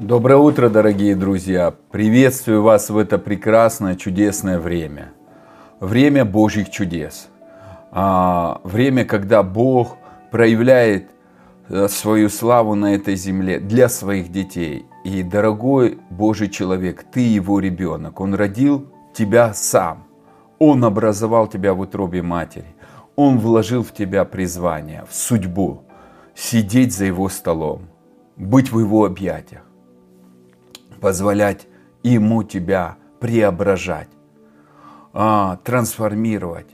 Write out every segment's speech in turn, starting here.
Доброе утро, дорогие друзья! Приветствую вас в это прекрасное, чудесное время. Время Божьих чудес. А, время, когда Бог проявляет э, свою славу на этой земле для своих детей. И, дорогой Божий человек, ты его ребенок. Он родил тебя сам. Он образовал тебя в утробе матери. Он вложил в тебя призвание, в судьбу. Сидеть за его столом, быть в его объятиях позволять Ему тебя преображать, а, трансформировать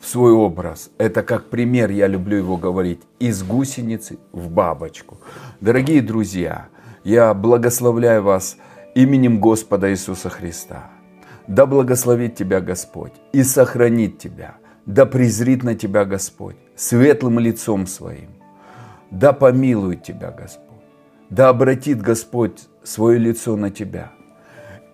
в свой образ. Это как пример, я люблю его говорить, из гусеницы в бабочку. Дорогие друзья, я благословляю вас именем Господа Иисуса Христа. Да благословит тебя Господь и сохранит тебя. Да презрит на тебя Господь светлым лицом своим. Да помилует тебя Господь. Да обратит Господь свое лицо на тебя.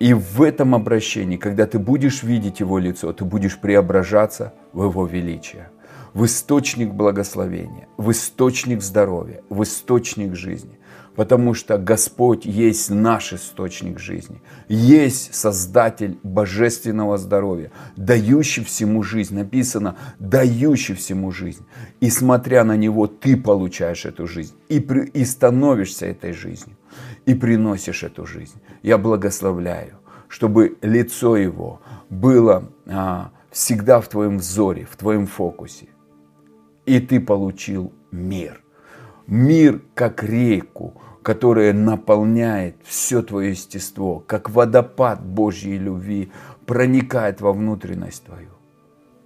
И в этом обращении, когда ты будешь видеть Его лицо, ты будешь преображаться в Его величие, в источник благословения, в источник здоровья, в источник жизни потому что Господь есть наш источник жизни, есть Создатель божественного здоровья, дающий всему жизнь. Написано, дающий всему жизнь. И смотря на Него, ты получаешь эту жизнь и, при, и становишься этой жизнью, и приносишь эту жизнь. Я благословляю, чтобы лицо Его было а, всегда в твоем взоре, в твоем фокусе. И ты получил мир мир как реку, которая наполняет все твое естество, как водопад Божьей любви, проникает во внутренность твою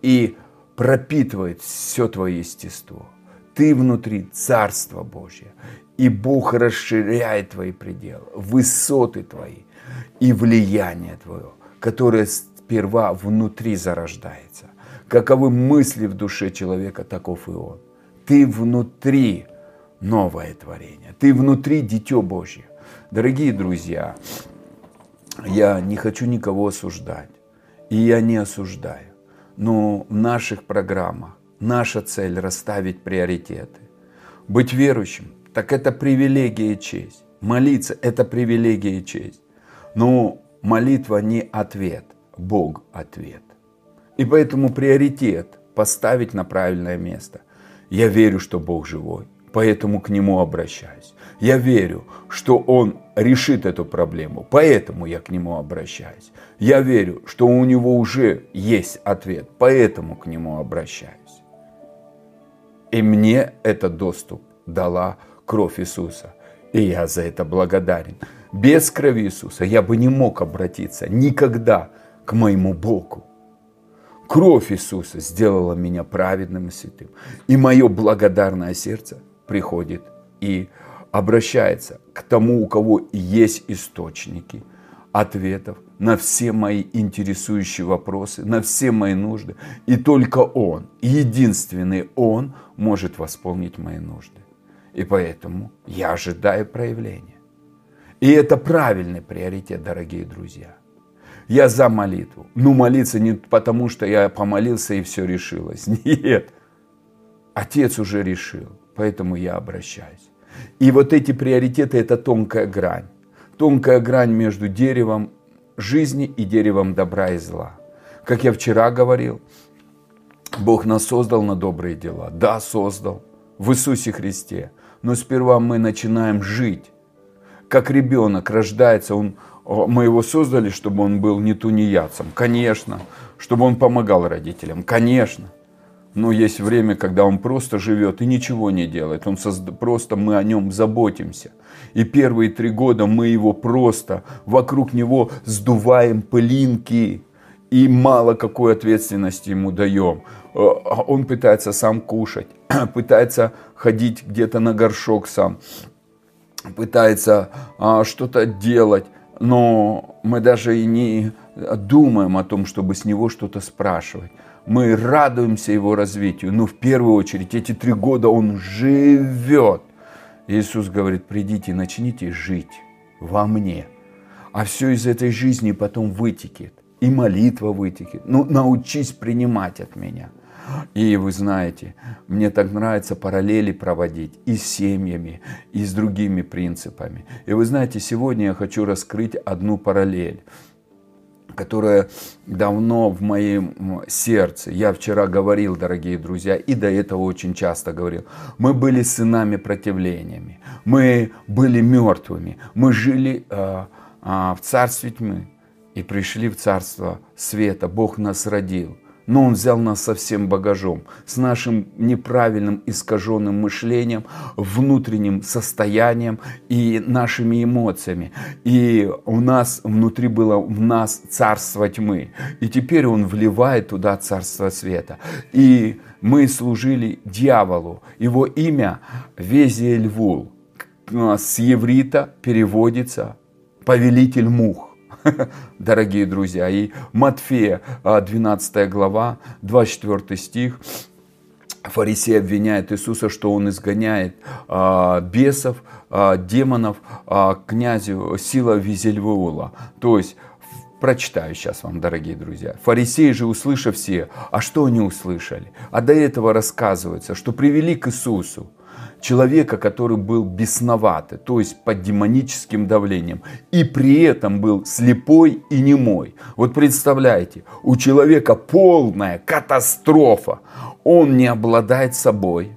и пропитывает все твое естество. Ты внутри Царства Божье, и Бог расширяет твои пределы, высоты твои и влияние твое, которое сперва внутри зарождается. Каковы мысли в душе человека, таков и он. Ты внутри новое творение. Ты внутри Дитё Божье. Дорогие друзья, я не хочу никого осуждать. И я не осуждаю. Но в наших программах наша цель расставить приоритеты. Быть верующим, так это привилегия и честь. Молиться – это привилегия и честь. Но молитва не ответ, Бог ответ. И поэтому приоритет поставить на правильное место. Я верю, что Бог живой поэтому к нему обращаюсь. Я верю, что он решит эту проблему, поэтому я к нему обращаюсь. Я верю, что у него уже есть ответ, поэтому к нему обращаюсь. И мне этот доступ дала кровь Иисуса. И я за это благодарен. Без крови Иисуса я бы не мог обратиться никогда к моему Богу. Кровь Иисуса сделала меня праведным и святым. И мое благодарное сердце приходит и обращается к тому, у кого есть источники ответов на все мои интересующие вопросы, на все мои нужды. И только Он, единственный Он, может восполнить мои нужды. И поэтому я ожидаю проявления. И это правильный приоритет, дорогие друзья. Я за молитву. Ну, молиться не потому, что я помолился и все решилось. Нет. Отец уже решил поэтому я обращаюсь. И вот эти приоритеты – это тонкая грань. Тонкая грань между деревом жизни и деревом добра и зла. Как я вчера говорил, Бог нас создал на добрые дела. Да, создал в Иисусе Христе. Но сперва мы начинаем жить. Как ребенок рождается, он, мы его создали, чтобы он был не тунеядцем. Конечно. Чтобы он помогал родителям. Конечно но есть время, когда он просто живет и ничего не делает. Он созда... Просто мы о нем заботимся. И первые три года мы его просто вокруг него сдуваем пылинки и мало какой ответственности ему даем. Э, он пытается сам кушать, пытается ходить где-то на горшок сам, пытается а, что-то делать, но мы даже и не думаем о том, чтобы с него что-то спрашивать мы радуемся его развитию, но в первую очередь эти три года он живет. Иисус говорит, придите начните жить во мне. А все из этой жизни потом вытекет. И молитва вытекет. Ну, научись принимать от меня. И вы знаете, мне так нравится параллели проводить и с семьями, и с другими принципами. И вы знаете, сегодня я хочу раскрыть одну параллель которая давно в моем сердце. Я вчера говорил, дорогие друзья, и до этого очень часто говорил. Мы были сынами противлениями, мы были мертвыми, мы жили э, э, в царстве тьмы и пришли в царство света. Бог нас родил но Он взял нас со всем багажом, с нашим неправильным искаженным мышлением, внутренним состоянием и нашими эмоциями. И у нас внутри было в нас царство тьмы. И теперь Он вливает туда царство света. И мы служили дьяволу. Его имя Везиэльвул. С еврита переводится повелитель мух. дорогие друзья. И Матфея, 12 а, глава, 24 стих, фарисей обвиняет Иисуса, что он изгоняет а, бесов, а, демонов, а, князю сила Визельвула. То есть Прочитаю сейчас вам, дорогие друзья. Фарисеи же, услышав все, а что они услышали? А до этого рассказывается, что привели к Иисусу человека, который был бесноватый, то есть под демоническим давлением, и при этом был слепой и немой. Вот представляете, у человека полная катастрофа. Он не обладает собой,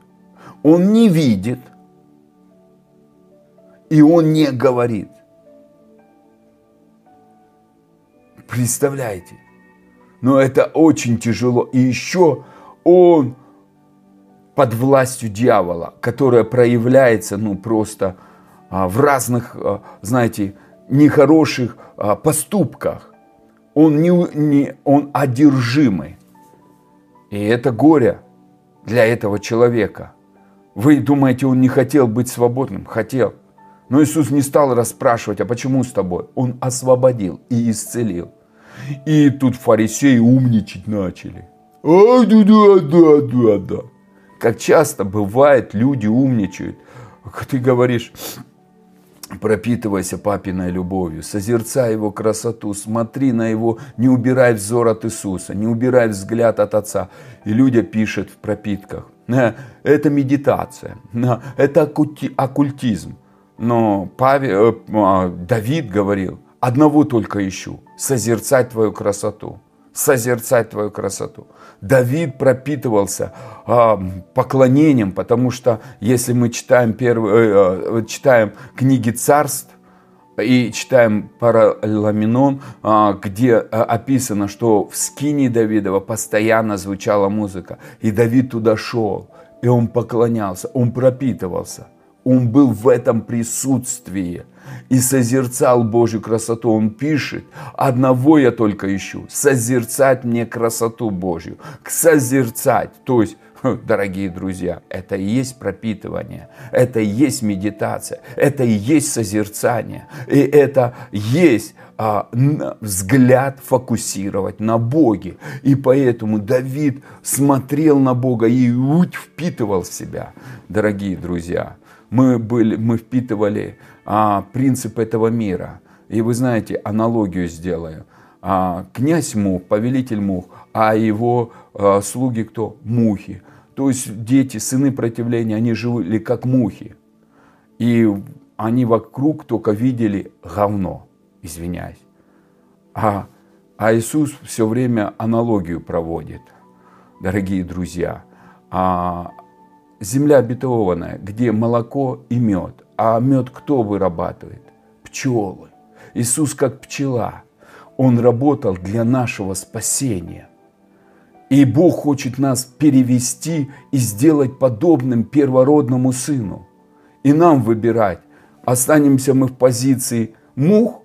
он не видит, и он не говорит. Представляете? Но это очень тяжело. И еще он под властью дьявола, которая проявляется, ну, просто а, в разных, а, знаете, нехороших а, поступках. Он, не, не, он одержимый. И это горе для этого человека. Вы думаете, он не хотел быть свободным? Хотел. Но Иисус не стал расспрашивать, а почему с тобой? Он освободил и исцелил. И тут фарисеи умничать начали. А, да, да, да, да, да. Как часто бывает, люди умничают. Ты говоришь, пропитывайся папиной любовью, созерцай его красоту, смотри на его, не убирай взор от Иисуса, не убирай взгляд от Отца. И люди пишут в пропитках. «Э, это медитация, э, это оккультизм. Но Павел, э, а, Давид говорил, одного только ищу, созерцать твою красоту созерцать твою красоту. Давид пропитывался э, поклонением, потому что если мы читаем, первый, э, э, читаем книги царств, и читаем Параламинон, э, где э, описано, что в скине Давидова постоянно звучала музыка. И Давид туда шел, и он поклонялся, он пропитывался. Он был в этом присутствии и созерцал Божью красоту. Он пишет, одного я только ищу, созерцать мне красоту Божью. Созерцать, то есть дорогие друзья, это и есть пропитывание, это и есть медитация, это и есть созерцание, и это есть а, взгляд фокусировать на Боге. И поэтому Давид смотрел на Бога и впитывал в себя, дорогие друзья мы, были, мы впитывали а, принцип этого мира. И вы знаете, аналогию сделаю. А, князь мух, повелитель мух, а его а, слуги кто? Мухи. То есть дети, сыны противления, они жили как мухи. И они вокруг только видели говно, извиняюсь. А, а Иисус все время аналогию проводит, дорогие друзья. А, земля обетованная, где молоко и мед. А мед кто вырабатывает? Пчелы. Иисус как пчела. Он работал для нашего спасения. И Бог хочет нас перевести и сделать подобным первородному сыну. И нам выбирать, останемся мы в позиции мух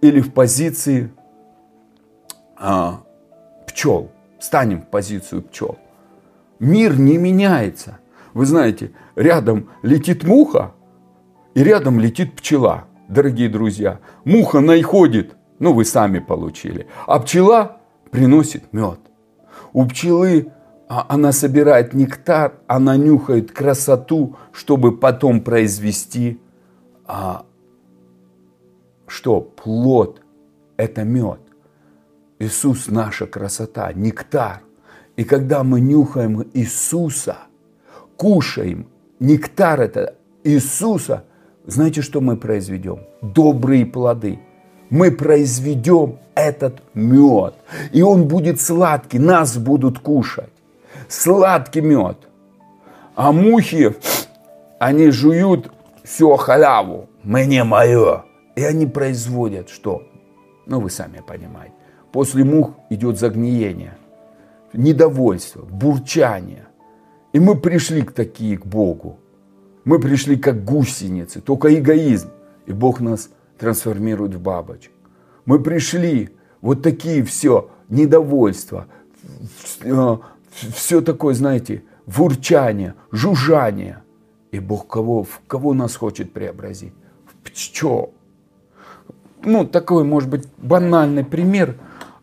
или в позиции а, пчел. Станем в позицию пчел. Мир не меняется. Вы знаете, рядом летит муха, и рядом летит пчела, дорогие друзья. Муха находит, ну вы сами получили, а пчела приносит мед. У пчелы а, она собирает нектар, она нюхает красоту, чтобы потом произвести а, что? Плод – это мед. Иисус – наша красота, нектар. И когда мы нюхаем Иисуса, кушаем нектар это Иисуса, знаете, что мы произведем? Добрые плоды. Мы произведем этот мед, и он будет сладкий, нас будут кушать. Сладкий мед. А мухи, они жуют все халяву, мне мое. И они производят что? Ну, вы сами понимаете. После мух идет загниение, недовольство, бурчание. И мы пришли к такие к Богу. Мы пришли как гусеницы, только эгоизм. И Бог нас трансформирует в бабочек. Мы пришли, вот такие все, недовольство, все такое, знаете, вурчание, жужжание. И Бог кого, в кого нас хочет преобразить? В пчел. Ну, такой, может быть, банальный пример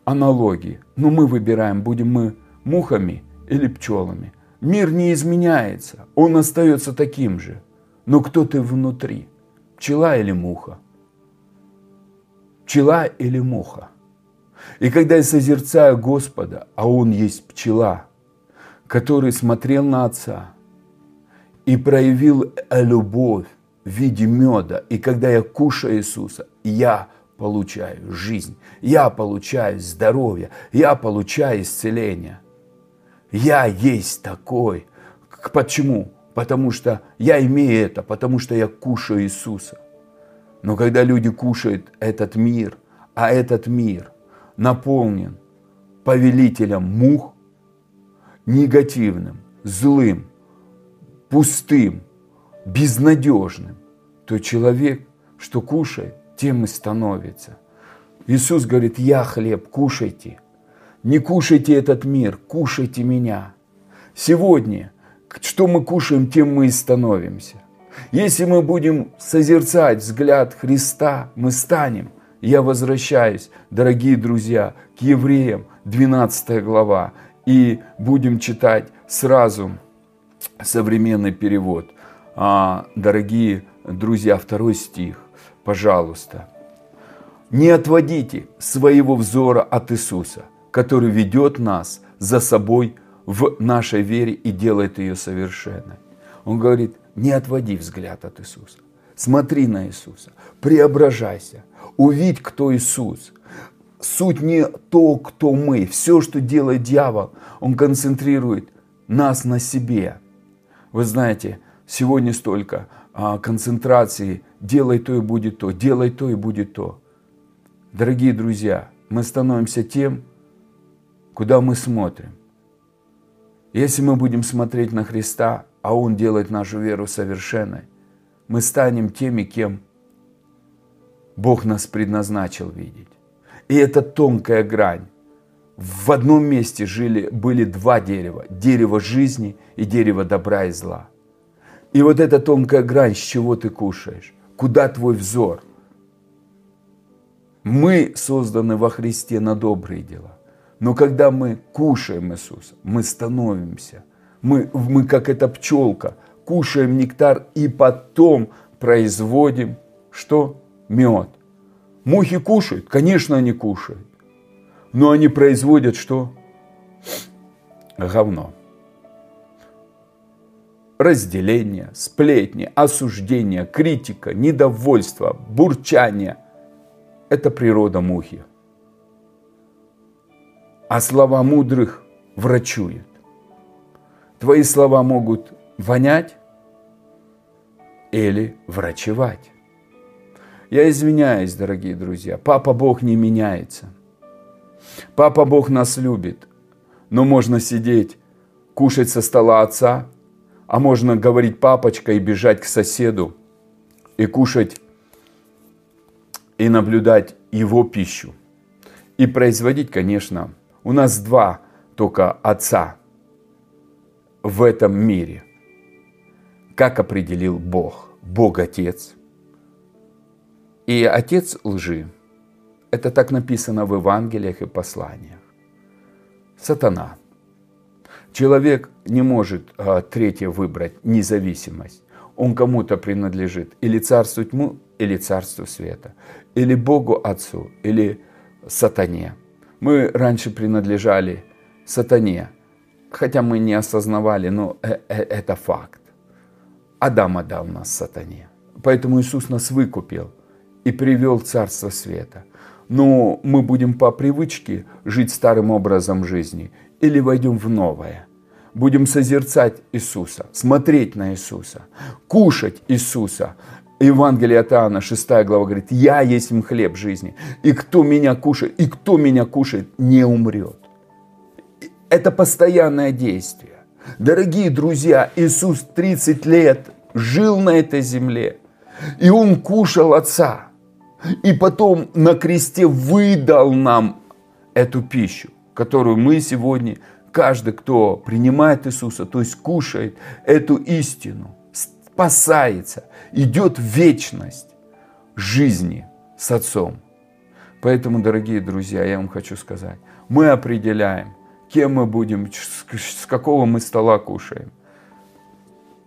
аналогии. Но мы выбираем, будем мы мухами или пчелами. Мир не изменяется, он остается таким же. Но кто ты внутри? Пчела или муха? Пчела или муха? И когда я созерцаю Господа, а Он есть пчела, который смотрел на Отца и проявил любовь в виде меда, и когда я кушаю Иисуса, я получаю жизнь, я получаю здоровье, я получаю исцеление – я есть такой. Почему? Потому что я имею это, потому что я кушаю Иисуса. Но когда люди кушают этот мир, а этот мир наполнен повелителем мух, негативным, злым, пустым, безнадежным, то человек, что кушает, тем и становится. Иисус говорит, я хлеб, кушайте – не кушайте этот мир, кушайте меня. Сегодня, что мы кушаем, тем мы и становимся. Если мы будем созерцать взгляд Христа, мы станем. Я возвращаюсь, дорогие друзья, к евреям, 12 глава, и будем читать сразу современный перевод. А, дорогие друзья, второй стих, пожалуйста. Не отводите своего взора от Иисуса – который ведет нас за собой в нашей вере и делает ее совершенной. Он говорит, не отводи взгляд от Иисуса. Смотри на Иисуса, преображайся, увидь, кто Иисус. Суть не то, кто мы. Все, что делает дьявол, он концентрирует нас на себе. Вы знаете, сегодня столько а, концентрации «делай то и будет то», «делай то и будет то». Дорогие друзья, мы становимся тем, куда мы смотрим. Если мы будем смотреть на Христа, а Он делает нашу веру совершенной, мы станем теми, кем Бог нас предназначил видеть. И это тонкая грань. В одном месте жили, были два дерева. Дерево жизни и дерево добра и зла. И вот эта тонкая грань, с чего ты кушаешь, куда твой взор. Мы созданы во Христе на добрые дела. Но когда мы кушаем Иисуса, мы становимся. Мы, мы как эта пчелка, кушаем нектар и потом производим что? Мед. Мухи кушают? Конечно, они кушают. Но они производят что? Говно. Разделение, сплетни, осуждение, критика, недовольство, бурчание – это природа мухи а слова мудрых врачуют. Твои слова могут вонять или врачевать. Я извиняюсь, дорогие друзья, Папа Бог не меняется. Папа Бог нас любит, но можно сидеть, кушать со стола отца, а можно говорить папочка и бежать к соседу и кушать и наблюдать его пищу. И производить, конечно, у нас два только Отца в этом мире. Как определил Бог? Бог Отец. И Отец лжи. Это так написано в Евангелиях и посланиях. Сатана. Человек не может а, третье выбрать независимость. Он кому-то принадлежит. Или царству тьму, или царству света. Или Богу Отцу, или сатане. Мы раньше принадлежали сатане, хотя мы не осознавали, но э, э, это факт. Адам отдал нас сатане. Поэтому Иисус нас выкупил и привел в Царство Света. Но мы будем по привычке жить старым образом жизни или войдем в новое. Будем созерцать Иисуса, смотреть на Иисуса, кушать Иисуса. Евангелие от Иоанна, 6 глава говорит, «Я есть им хлеб жизни, и кто меня кушает, и кто меня кушает, не умрет». Это постоянное действие. Дорогие друзья, Иисус 30 лет жил на этой земле, и Он кушал Отца. И потом на кресте выдал нам эту пищу, которую мы сегодня, каждый, кто принимает Иисуса, то есть кушает эту истину, спасается, идет вечность жизни с Отцом. Поэтому, дорогие друзья, я вам хочу сказать, мы определяем, кем мы будем, с какого мы стола кушаем.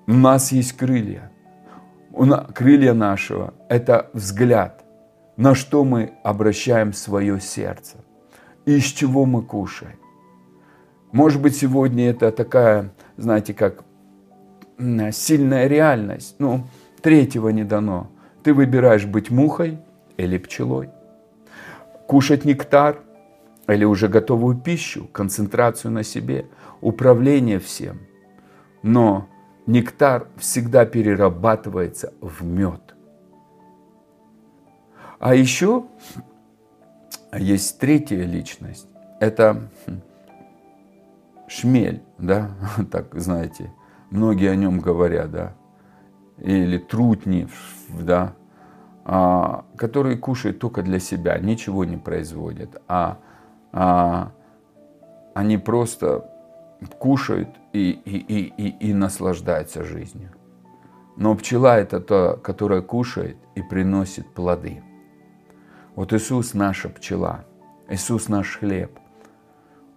У нас есть крылья. Крылья нашего – это взгляд, на что мы обращаем свое сердце, из чего мы кушаем. Может быть, сегодня это такая, знаете, как сильная реальность. Ну, третьего не дано. Ты выбираешь быть мухой или пчелой. Кушать нектар или уже готовую пищу, концентрацию на себе, управление всем. Но нектар всегда перерабатывается в мед. А еще есть третья личность. Это хм, шмель, да, так знаете, многие о нем говорят, да, или трутни, да, а, которые кушают только для себя, ничего не производят, а, а они просто кушают и, и, и, и, и наслаждаются жизнью. Но пчела это та, которая кушает и приносит плоды. Вот Иисус наша пчела, Иисус наш хлеб.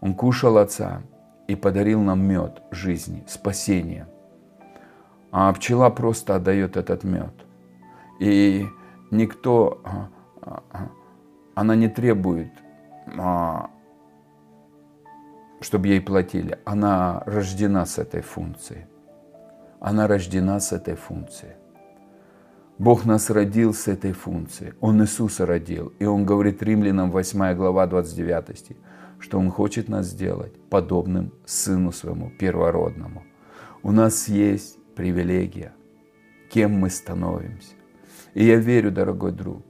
Он кушал Отца и подарил нам мед жизни, спасения. А пчела просто отдает этот мед. И никто, а, а, а, она не требует чтобы ей платили. Она рождена с этой функцией. Она рождена с этой функцией. Бог нас родил с этой функцией. Он Иисуса родил. И Он говорит римлянам 8 глава 29 стих, что Он хочет нас сделать подобным Сыну Своему, первородному. У нас есть привилегия, кем мы становимся. И я верю, дорогой друг,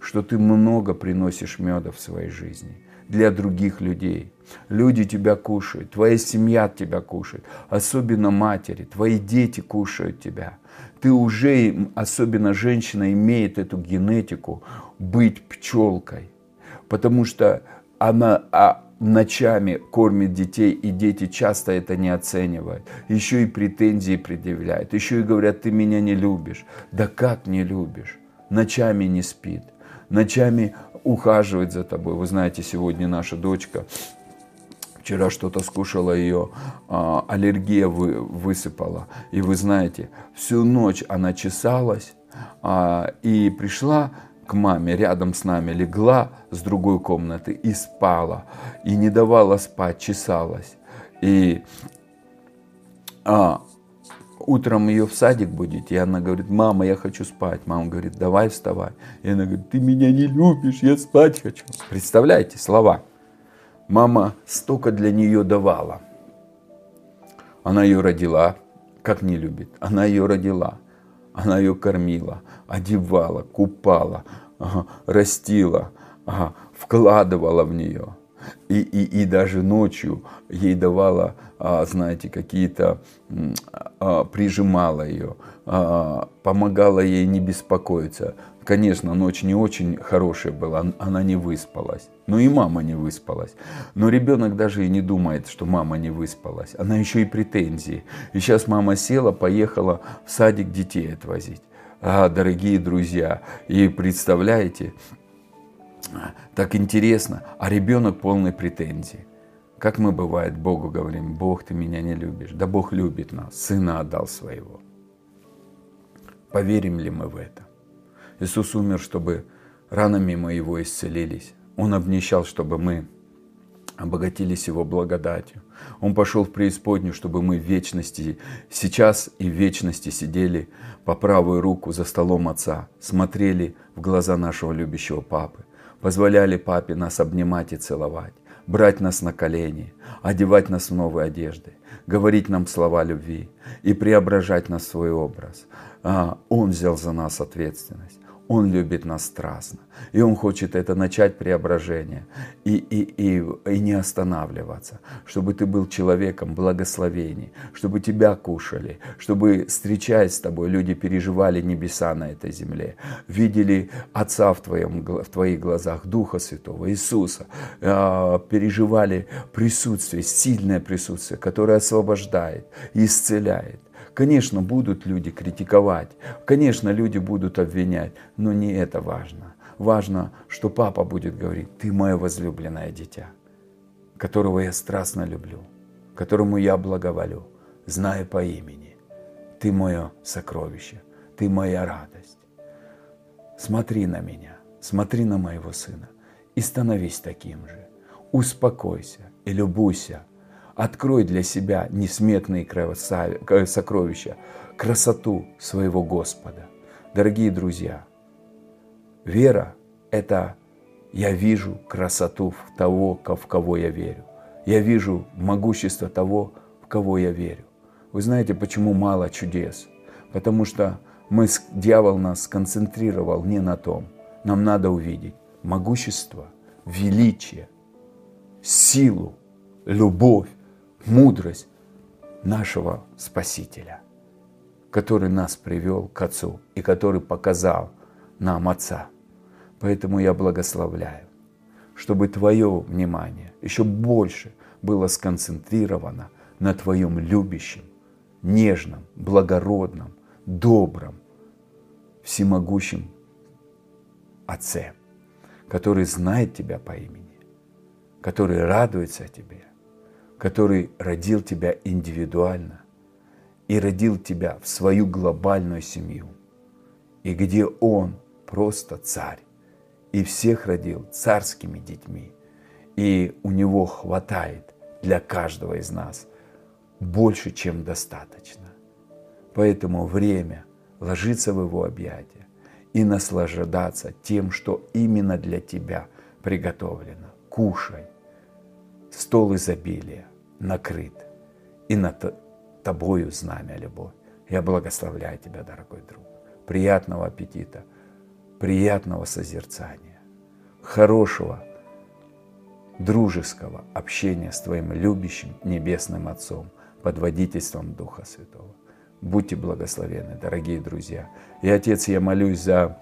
что ты много приносишь меда в своей жизни для других людей. Люди тебя кушают, твоя семья тебя кушает, особенно матери, твои дети кушают тебя. Ты уже, особенно женщина, имеет эту генетику быть пчелкой, потому что она а, ночами кормит детей, и дети часто это не оценивают. Еще и претензии предъявляют, еще и говорят, ты меня не любишь. Да как не любишь? Ночами не спит, ночами ухаживает за тобой. Вы знаете, сегодня наша дочка вчера что-то скушала, ее а, аллергия вы, высыпала. И вы знаете, всю ночь она чесалась а, и пришла к маме, рядом с нами, легла с другой комнаты и спала. И не давала спать, чесалась. И а, утром ее в садик будить, и она говорит, мама, я хочу спать. Мама говорит, давай вставай. И она говорит, ты меня не любишь, я спать хочу. Представляете, слова. Мама столько для нее давала. Она ее родила, как не любит. Она ее родила, она ее кормила, одевала, купала, растила, вкладывала в нее. И, и, и даже ночью ей давала, а, знаете, какие-то, а, прижимала ее, а, помогала ей не беспокоиться. Конечно, ночь не очень хорошая была, она не выспалась. Ну и мама не выспалась. Но ребенок даже и не думает, что мама не выспалась. Она еще и претензии. И сейчас мама села, поехала в садик детей отвозить. А, дорогие друзья, и представляете, так интересно, а ребенок полный претензий. Как мы, бывает, Богу говорим, Бог, ты меня не любишь. Да Бог любит нас, Сына отдал своего. Поверим ли мы в это? Иисус умер, чтобы ранами мы Его исцелились. Он обнищал, чтобы мы обогатились Его благодатью. Он пошел в преисподнюю, чтобы мы в вечности, сейчас и в вечности сидели по правую руку за столом Отца, смотрели в глаза нашего любящего Папы, позволяли Папе нас обнимать и целовать, брать нас на колени, одевать нас в новые одежды, говорить нам слова любви и преображать нас в свой образ. А, он взял за нас ответственность. Он любит нас страстно. И Он хочет это начать преображение и, и, и, и не останавливаться. Чтобы ты был человеком благословений, чтобы тебя кушали, чтобы, встречаясь с тобой, люди переживали небеса на этой земле, видели Отца в, твоем, в твоих глазах, Духа Святого, Иисуса, э, переживали присутствие, сильное присутствие, которое освобождает, исцеляет. Конечно, будут люди критиковать, конечно, люди будут обвинять, но не это важно. Важно, что папа будет говорить, ты мое возлюбленное дитя, которого я страстно люблю, которому я благоволю, зная по имени. Ты мое сокровище, ты моя радость. Смотри на меня, смотри на моего сына и становись таким же. Успокойся и любуйся – Открой для себя несметные сокровища, красоту своего Господа. Дорогие друзья, вера – это я вижу красоту в того, в кого я верю. Я вижу могущество того, в кого я верю. Вы знаете, почему мало чудес? Потому что мы, дьявол нас сконцентрировал не на том. Нам надо увидеть могущество, величие, силу, любовь, мудрость нашего Спасителя, который нас привел к Отцу и который показал нам Отца. Поэтому я благословляю, чтобы Твое внимание еще больше было сконцентрировано на Твоем любящем, нежном, благородном, добром, всемогущем Отце, который знает Тебя по имени, который радуется Тебе – который родил тебя индивидуально и родил тебя в свою глобальную семью, и где Он просто царь, и всех родил царскими детьми, и у Него хватает для каждого из нас больше, чем достаточно. Поэтому время ложиться в Его объятия и наслаждаться тем, что именно для тебя приготовлено. Кушай. Стол изобилия накрыт, и над тобою знамя любовь. Я благословляю тебя, дорогой друг. Приятного аппетита, приятного созерцания, хорошего, дружеского общения с твоим любящим Небесным Отцом под водительством Духа Святого. Будьте благословены, дорогие друзья. И, Отец, я молюсь за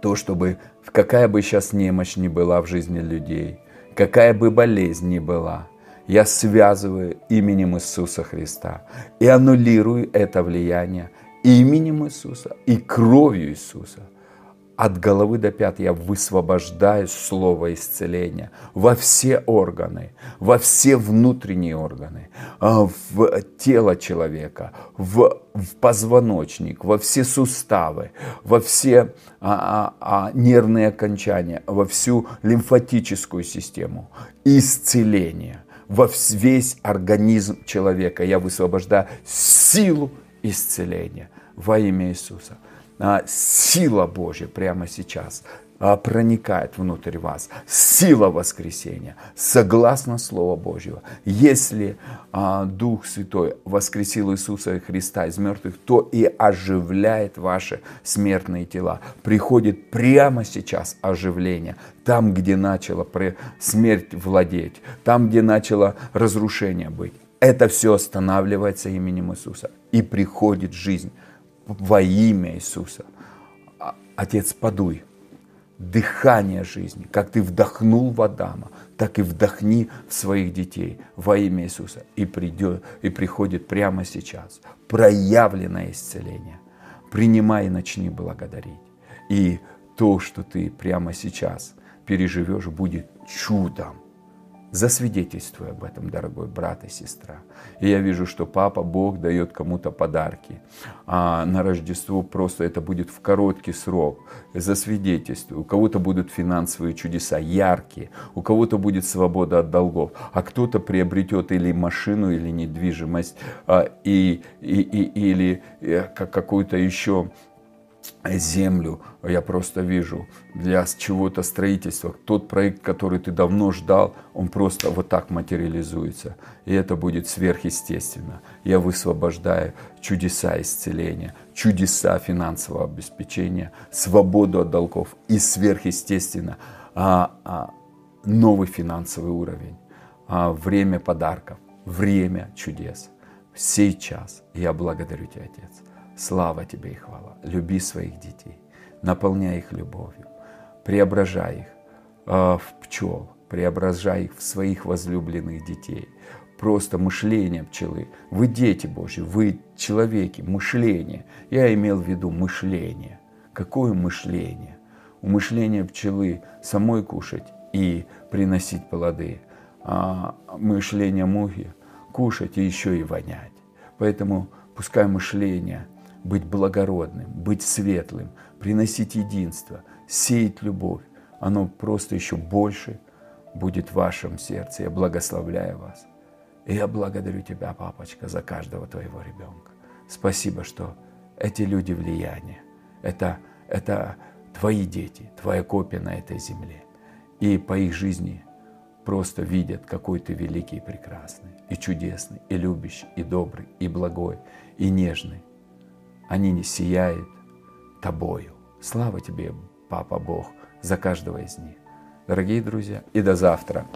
то, чтобы какая бы сейчас немощь ни была в жизни людей, какая бы болезнь ни была – я связываю именем Иисуса Христа и аннулирую это влияние именем Иисуса и кровью Иисуса. От головы до пят я высвобождаю слово исцеления во все органы, во все внутренние органы, а, в тело человека, в, в позвоночник, во все суставы, во все а, а, а, нервные окончания, во всю лимфатическую систему. Исцеление – во весь организм человека. Я высвобождаю силу исцеления во имя Иисуса. А, сила Божья прямо сейчас проникает внутрь вас. Сила воскресения, согласно Слову Божьего. Если а, Дух Святой воскресил Иисуса Христа из мертвых, то и оживляет ваши смертные тела. Приходит прямо сейчас оживление. Там, где начала смерть владеть, там, где начало разрушение быть. Это все останавливается именем Иисуса. И приходит жизнь во имя Иисуса. А, Отец, подуй дыхание жизни. Как ты вдохнул в Адама, так и вдохни в своих детей во имя Иисуса. И, придет, и приходит прямо сейчас проявленное исцеление. Принимай и начни благодарить. И то, что ты прямо сейчас переживешь, будет чудом. Засвидетельствуй об этом, дорогой брат и сестра. И я вижу, что Папа Бог дает кому-то подарки. А на Рождество просто это будет в короткий срок. Засвидетельствуй. У кого-то будут финансовые чудеса яркие, у кого-то будет свобода от долгов, а кто-то приобретет или машину, или недвижимость, а, и, и, и, или э, какую-то еще землю, я просто вижу, для чего-то строительства. Тот проект, который ты давно ждал, он просто вот так материализуется. И это будет сверхъестественно. Я высвобождаю чудеса исцеления, чудеса финансового обеспечения, свободу от долгов и сверхъестественно а, а, новый финансовый уровень, а, время подарков, время чудес. Сейчас я благодарю Тебя, Отец. Слава Тебе и хвала. Люби своих детей, наполняй их любовью, преображай их э, в пчел, преображай их в своих возлюбленных детей. Просто мышление пчелы. Вы дети Божьи, вы человеки, мышление. Я имел в виду мышление. Какое мышление? У мышления пчелы самой кушать и приносить плоды. А мышление мухи кушать и еще и вонять. Поэтому пускай мышление быть благородным, быть светлым, приносить единство, сеять любовь, оно просто еще больше будет в вашем сердце. Я благословляю вас. И я благодарю Тебя, папочка, за каждого твоего ребенка. Спасибо, что эти люди влияния. Это, это твои дети, твоя копия на этой земле. И по их жизни просто видят, какой ты великий и прекрасный, и чудесный, и любящий, и добрый, и благой, и нежный они не сияют тобою. Слава тебе, Папа Бог, за каждого из них. Дорогие друзья, и до завтра.